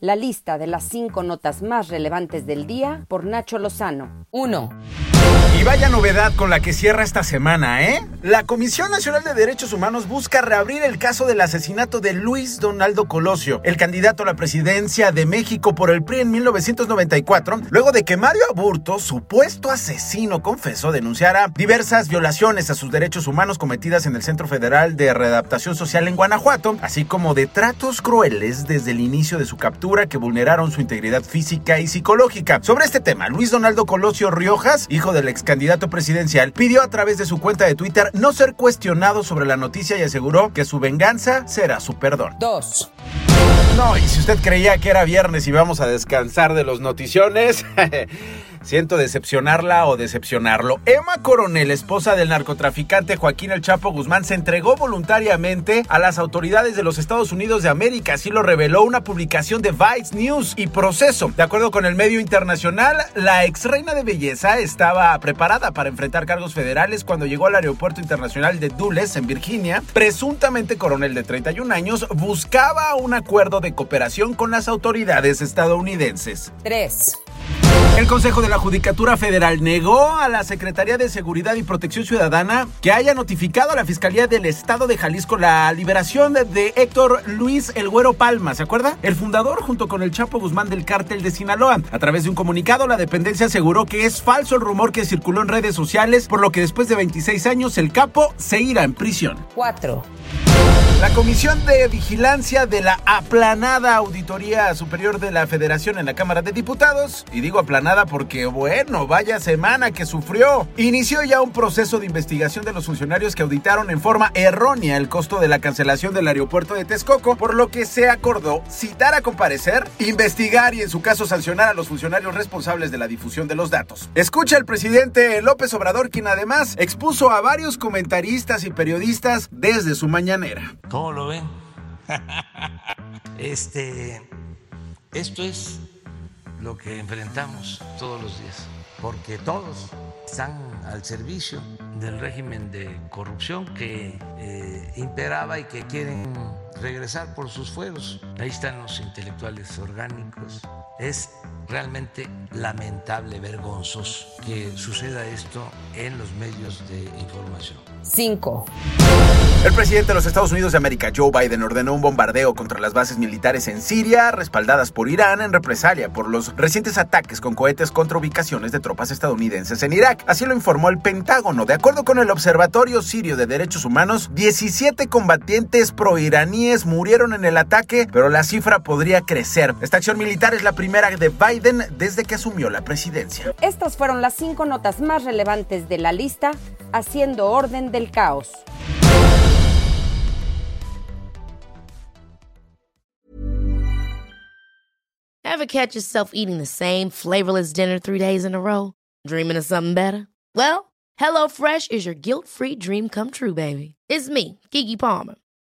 La lista de las cinco notas más relevantes del día por Nacho Lozano. 1. Y vaya novedad con la que cierra esta semana, ¿eh? La Comisión Nacional de Derechos Humanos busca reabrir el caso del asesinato de Luis Donaldo Colosio, el candidato a la presidencia de México por el PRI en 1994, luego de que Mario Aburto, supuesto asesino, confesó denunciara diversas violaciones a sus derechos humanos cometidas en el Centro Federal de Readaptación Social en Guanajuato, así como de tratos crueles desde el inicio de su captura que vulneraron su integridad física y psicológica. Sobre este tema, Luis Donaldo Colosio Riojas, hijo del ex candidato presidencial, pidió a través de su cuenta de Twitter no ser cuestionado sobre la noticia y aseguró que su venganza será su perdón. 2. No, y si usted creía que era viernes y vamos a descansar de los noticiones, siento decepcionarla o decepcionarlo. Emma Coronel, esposa del narcotraficante Joaquín El Chapo Guzmán, se entregó voluntariamente a las autoridades de los Estados Unidos de América, así lo reveló una publicación de Vice News y Proceso. De acuerdo con el medio internacional, la ex reina de belleza estaba preparada para enfrentar cargos federales cuando llegó al aeropuerto internacional de Dulles, en Virginia. Presuntamente Coronel de 31 años buscaba un acuerdo de cooperación con las autoridades estadounidenses. 3. El Consejo de la Judicatura Federal negó a la Secretaría de Seguridad y Protección Ciudadana que haya notificado a la Fiscalía del Estado de Jalisco la liberación de Héctor Luis El Güero Palma, ¿se acuerda? El fundador junto con el Chapo Guzmán del cártel de Sinaloa. A través de un comunicado, la dependencia aseguró que es falso el rumor que circuló en redes sociales, por lo que después de 26 años el capo se irá en prisión. 4. La Comisión de Vigilancia de la aplanada Auditoría Superior de la Federación en la Cámara de Diputados, y digo aplanada porque, bueno, vaya semana que sufrió, inició ya un proceso de investigación de los funcionarios que auditaron en forma errónea el costo de la cancelación del aeropuerto de Texcoco, por lo que se acordó citar a comparecer, investigar y en su caso sancionar a los funcionarios responsables de la difusión de los datos. Escucha el presidente López Obrador, quien además expuso a varios comentaristas y periodistas desde su mañanera. ¿Cómo lo ven? Este, esto es lo que enfrentamos todos los días, porque todos están al servicio del régimen de corrupción que eh, imperaba y que quieren regresar por sus fueros. Ahí están los intelectuales orgánicos. Es realmente lamentable, vergonzoso que suceda esto en los medios de información. 5. El presidente de los Estados Unidos de América, Joe Biden, ordenó un bombardeo contra las bases militares en Siria, respaldadas por Irán en represalia por los recientes ataques con cohetes contra ubicaciones de tropas estadounidenses en Irak. Así lo informó el Pentágono. De acuerdo con el Observatorio Sirio de Derechos Humanos, 17 combatientes proiraníes murieron en el ataque, pero la cifra podría crecer. Esta acción militar es la primera de Biden desde que asumió la presidencia. Estas fueron las cinco notas más relevantes de la lista, haciendo orden del caos. Ever catch yourself eating the same flavorless dinner three days in a row? Dreaming of something better? Well, HelloFresh is your guilt-free dream come true, baby. It's me, Kiki Palmer.